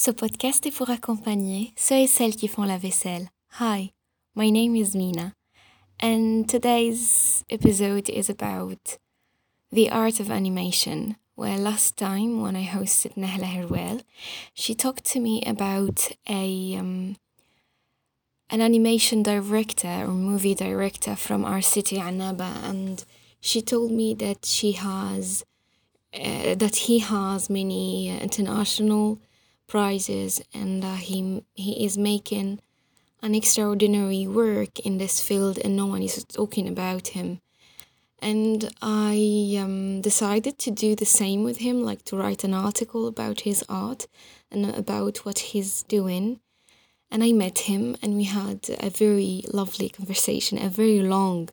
Ce podcast est pour accompagner ceux et celles qui font la vaisselle. Hi, my name is Mina, and today's episode is about the art of animation. Where last time, when I hosted Nahla Herwell, she talked to me about a um, an animation director or movie director from our city, Annaba, and she told me that she has uh, that he has many international prizes and uh, he he is making an extraordinary work in this field and no one is talking about him. And i um, decided to do the same with him like to write an article about his art and about what he's doing. And i met him and we had a very lovely conversation a very long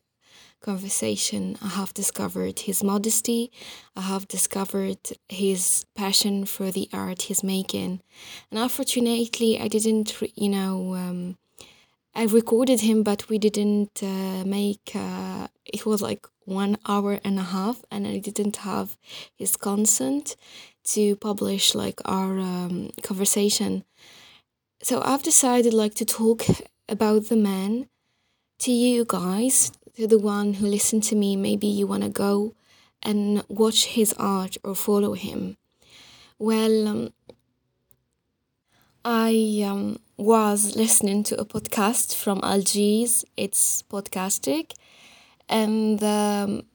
conversation, I have discovered his modesty. I have discovered his passion for the art he's making. And unfortunately, I didn't, you know, um, I recorded him, but we didn't uh, make, uh, it was like one hour and a half, and I didn't have his consent to publish like our um, conversation. So I've decided like to talk about the man to you guys to the one who listened to me, maybe you want to go and watch his art or follow him. Well, um, I um, was listening to a podcast from Algiers. It's podcastic, and the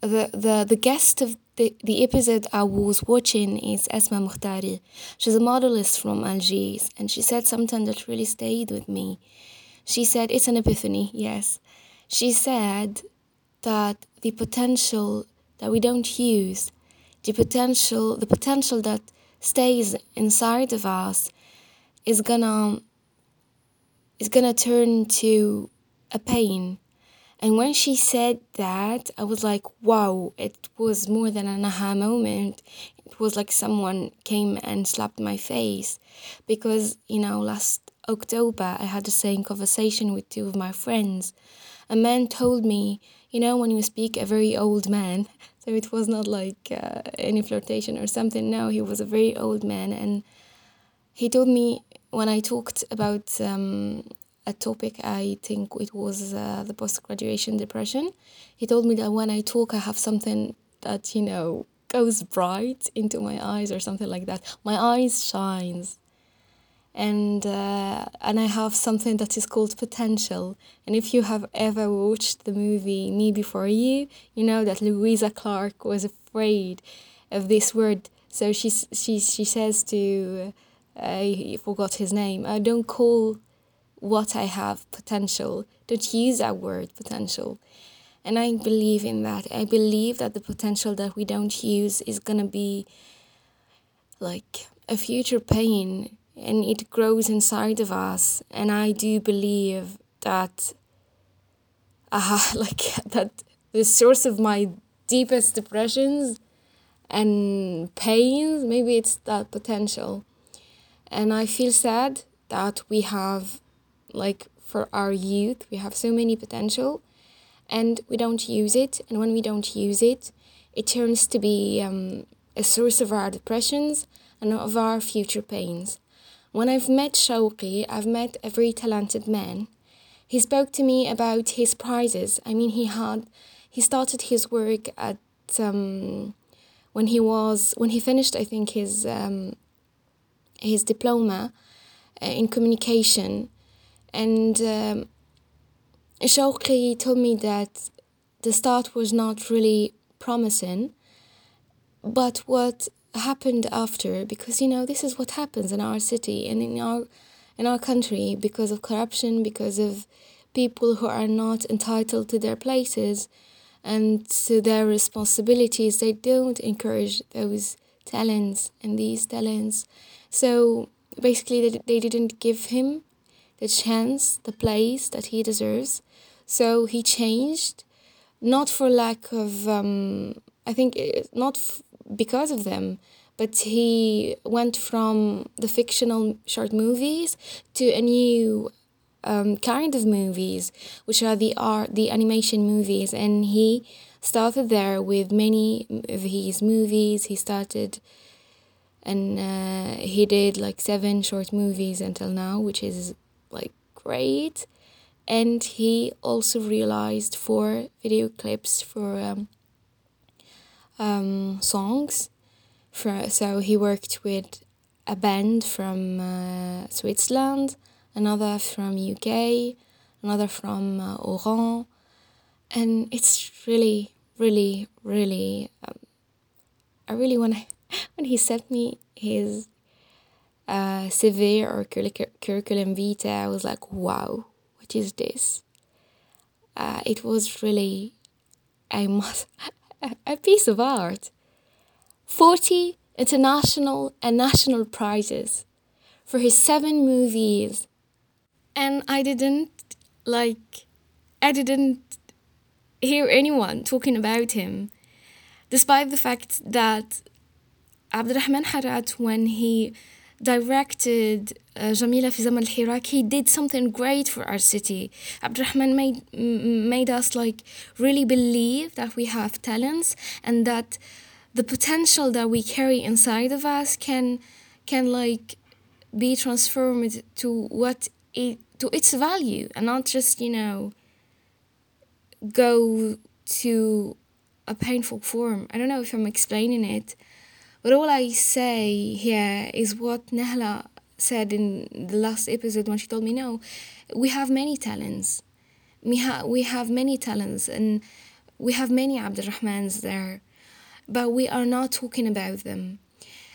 the the, the guest of the, the episode I was watching is Esma Mukhtari. She's a modelist from Algiers, and she said something that really stayed with me. She said, It's an epiphany, yes. She said that the potential that we don't use, the potential, the potential that stays inside of us is gonna is gonna turn to a pain. And when she said that, I was like, wow, it was more than an aha moment. It was like someone came and slapped my face. Because, you know, last October, I had the same conversation with two of my friends a man told me, you know, when you speak a very old man, so it was not like uh, any flirtation or something. No, he was a very old man, and he told me when I talked about um, a topic, I think it was uh, the post graduation depression. He told me that when I talk, I have something that you know goes bright into my eyes or something like that. My eyes shines and uh, and I have something that is called potential. And if you have ever watched the movie Me Before You, you know that Louisa Clark was afraid of this word. So she she she says to I forgot his name. I don't call what I have potential. Don't use that word potential. And I believe in that. I believe that the potential that we don't use is gonna be like a future pain and it grows inside of us. And I do believe that, uh, like that, the source of my deepest depressions and pains, maybe it's that potential. And I feel sad that we have, like, for our youth, we have so many potential and we don't use it. And when we don't use it, it turns to be um, a source of our depressions and of our future pains. When I've met Shawki, I've met a very talented man. He spoke to me about his prizes. I mean, he had, he started his work at, um, when he was, when he finished, I think, his, um, his diploma uh, in communication. And um, Shawki told me that the start was not really promising, but what happened after because you know this is what happens in our city and in our in our country because of corruption because of people who are not entitled to their places and to their responsibilities. They don't encourage those talents and these talents. So basically they, they didn't give him the chance the place that he deserves. So he changed not for lack of um, i think it, not f- because of them but he went from the fictional short movies to a new um, kind of movies, which are the art, the animation movies, and he started there with many of his movies. He started and uh, he did like seven short movies until now, which is like great. And he also realized four video clips for um, um, songs. For, so he worked with a band from uh, Switzerland, another from UK, another from uh, Oran, and it's really, really, really. Um, I really want. When he sent me his uh, CV or curriculum vitae, I was like, wow, what is this? Uh, it was really I must, a piece of art. 40 international and national prizes for his seven movies. And I didn't like, I didn't hear anyone talking about him, despite the fact that Abdurrahman Harat, when he directed uh, Jamila fi Zaman al-Hirak, he did something great for our city. Abdurrahman made, made us like really believe that we have talents and that the potential that we carry inside of us can can like be transformed to what it to its value and not just you know go to a painful form i don't know if i'm explaining it but all i say here is what nahla said in the last episode when she told me no we have many talents we, ha- we have many talents and we have many abdurrahmans there but we are not talking about them.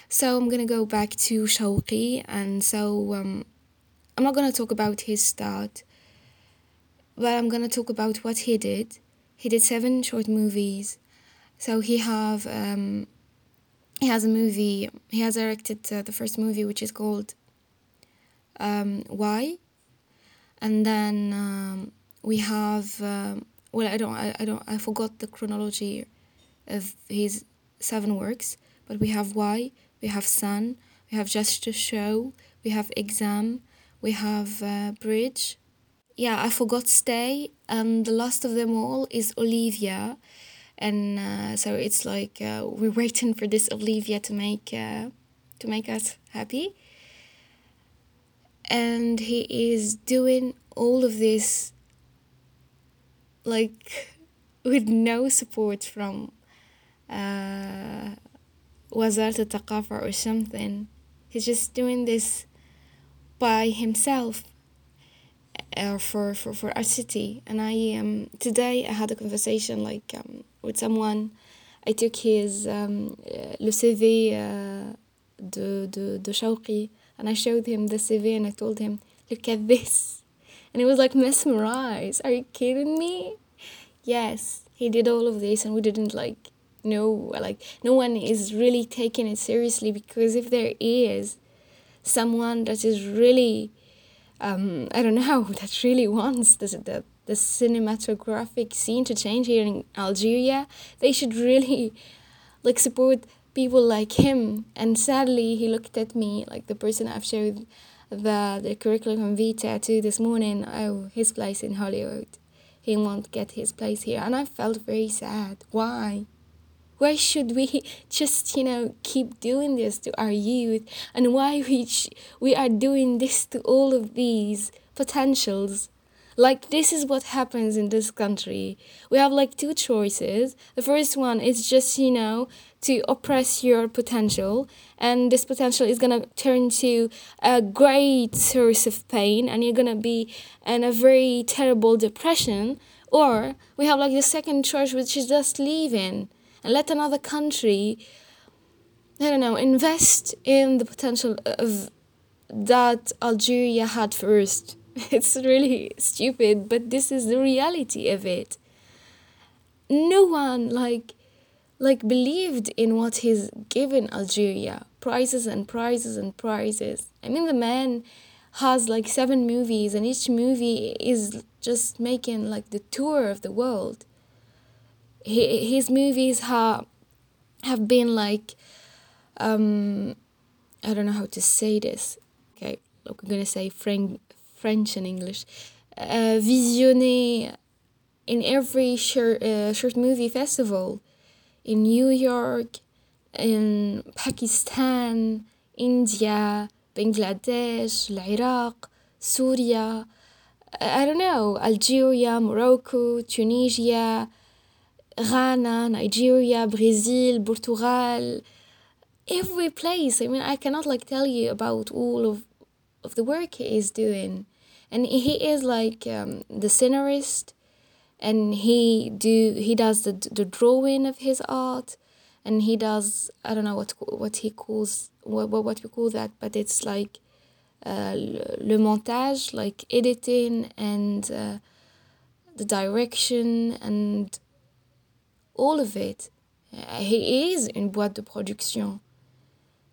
So I'm gonna go back to Shawki, and so um, I'm not gonna talk about his start, but I'm gonna talk about what he did. He did seven short movies, so he have um, he has a movie. He has directed uh, the first movie, which is called um, Why, and then um, we have um, well, I don't, I, I don't, I forgot the chronology of his seven works, but we have Why, we have Sun, we have Just to Show, we have Exam, we have uh, Bridge. Yeah, I forgot Stay, and the last of them all is Olivia And uh, so it's like uh, we're waiting for this Olivia to make uh, to make us happy. And he is doing all of this like with no support from uh, وزارة الثقافة or something. He's just doing this by himself uh, for, for, for our city. And I um, today I had a conversation like um, with someone. I took his um, uh, le CV uh, de, de, de Shawki and I showed him the CV and I told him, look at this. And he was like mesmerized. Are you kidding me? Yes, he did all of this and we didn't like no like no one is really taking it seriously because if there is someone that is really um, I don't know that really wants the, the the cinematographic scene to change here in Algeria, they should really like support people like him. And sadly, he looked at me like the person I've showed the the curriculum vitae to this morning. Oh, his place in Hollywood. He won't get his place here, and I felt very sad. Why? Why should we just, you know, keep doing this to our youth? And why we, sh- we are doing this to all of these potentials? Like, this is what happens in this country. We have like two choices. The first one is just, you know, to oppress your potential, and this potential is gonna turn to a great source of pain, and you're gonna be in a very terrible depression. Or we have like the second choice, which is just leaving and let another country, I don't know, invest in the potential of that Algeria had first. It's really stupid, but this is the reality of it. No one like like believed in what he's given Algeria. Prizes and prizes and prizes. I mean the man has like seven movies and each movie is just making like the tour of the world he, his movies have have been like um, I don't know how to say this. Okay, look, I'm gonna say French, French and English. Uh, visionné in every short, uh, short movie festival in New York, in Pakistan, India, Bangladesh, Iraq, Syria, I don't know, Algeria, Morocco, Tunisia, Ghana, Nigeria, Brazil, Portugal, every place. I mean, I cannot like tell you about all of of the work he is doing, and he is like um, the scenarist, and he do he does the the drawing of his art, and he does I don't know what what he calls what what we call that, but it's like uh, le montage, like editing and uh, the direction and all of it. He is in boîte de production.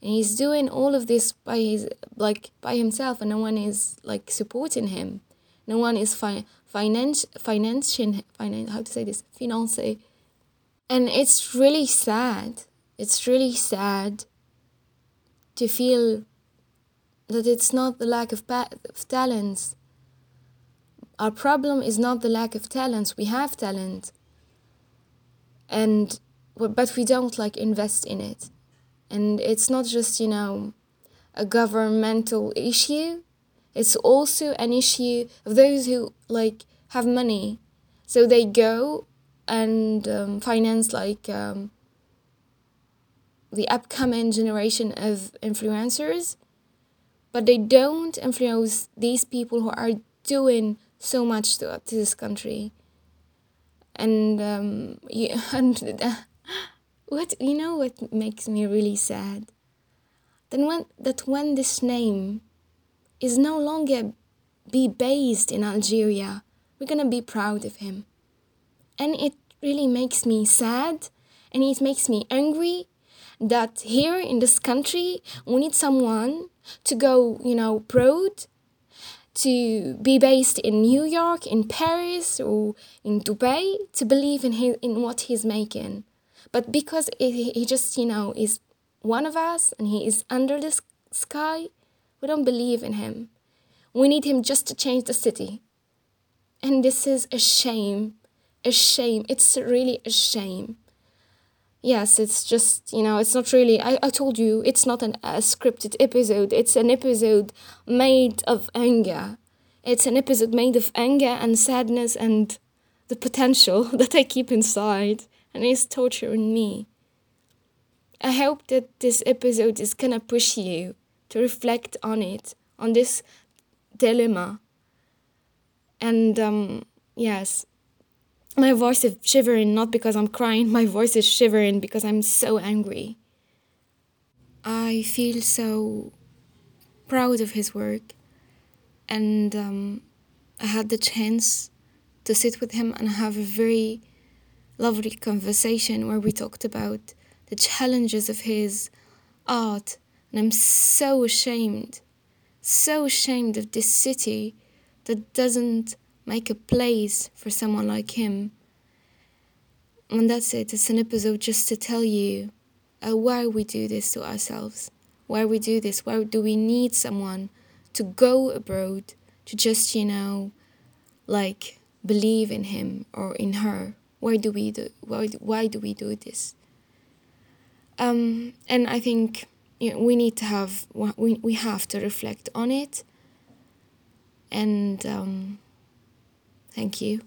And he's doing all of this by his like by himself and no one is like supporting him. No one is fi- finance financing finance how to say this finance. And it's really sad. It's really sad to feel that it's not the lack of, pa- of talents. Our problem is not the lack of talents. We have talent, and but we don't like invest in it. And it's not just you know a governmental issue. It's also an issue of those who like have money, so they go and um, finance like um, the upcoming generation of influencers but they don't influence these people who are doing so much to, to this country and um, and what you know what makes me really sad? Then when that when this name is no longer be based in Algeria we're gonna be proud of him. And it really makes me sad and it makes me angry that here in this country we need someone to go, you know, abroad, to be based in New York, in Paris, or in Dubai, to believe in his, in what he's making. But because it, he just, you know, is one of us and he is under the sky, we don't believe in him. We need him just to change the city. And this is a shame. A shame. It's really a shame yes it's just you know it's not really i, I told you it's not an, a scripted episode. It's an episode made of anger. It's an episode made of anger and sadness and the potential that i keep inside and it's torturing me. I hope that this episode is gonna push you to reflect on it on this dilemma. And um yes my voice is shivering not because I'm crying, my voice is shivering because I'm so angry. I feel so proud of his work, and um, I had the chance to sit with him and have a very lovely conversation where we talked about the challenges of his art. And I'm so ashamed, so ashamed of this city that doesn't make a place for someone like him. And that's it, it's an episode just to tell you uh, why we do this to ourselves. Why we do this, why do we need someone to go abroad to just, you know, like believe in him or in her? Why do we do why, why do we do this? Um, and I think you know, we need to have we, we have to reflect on it and um, Thank you.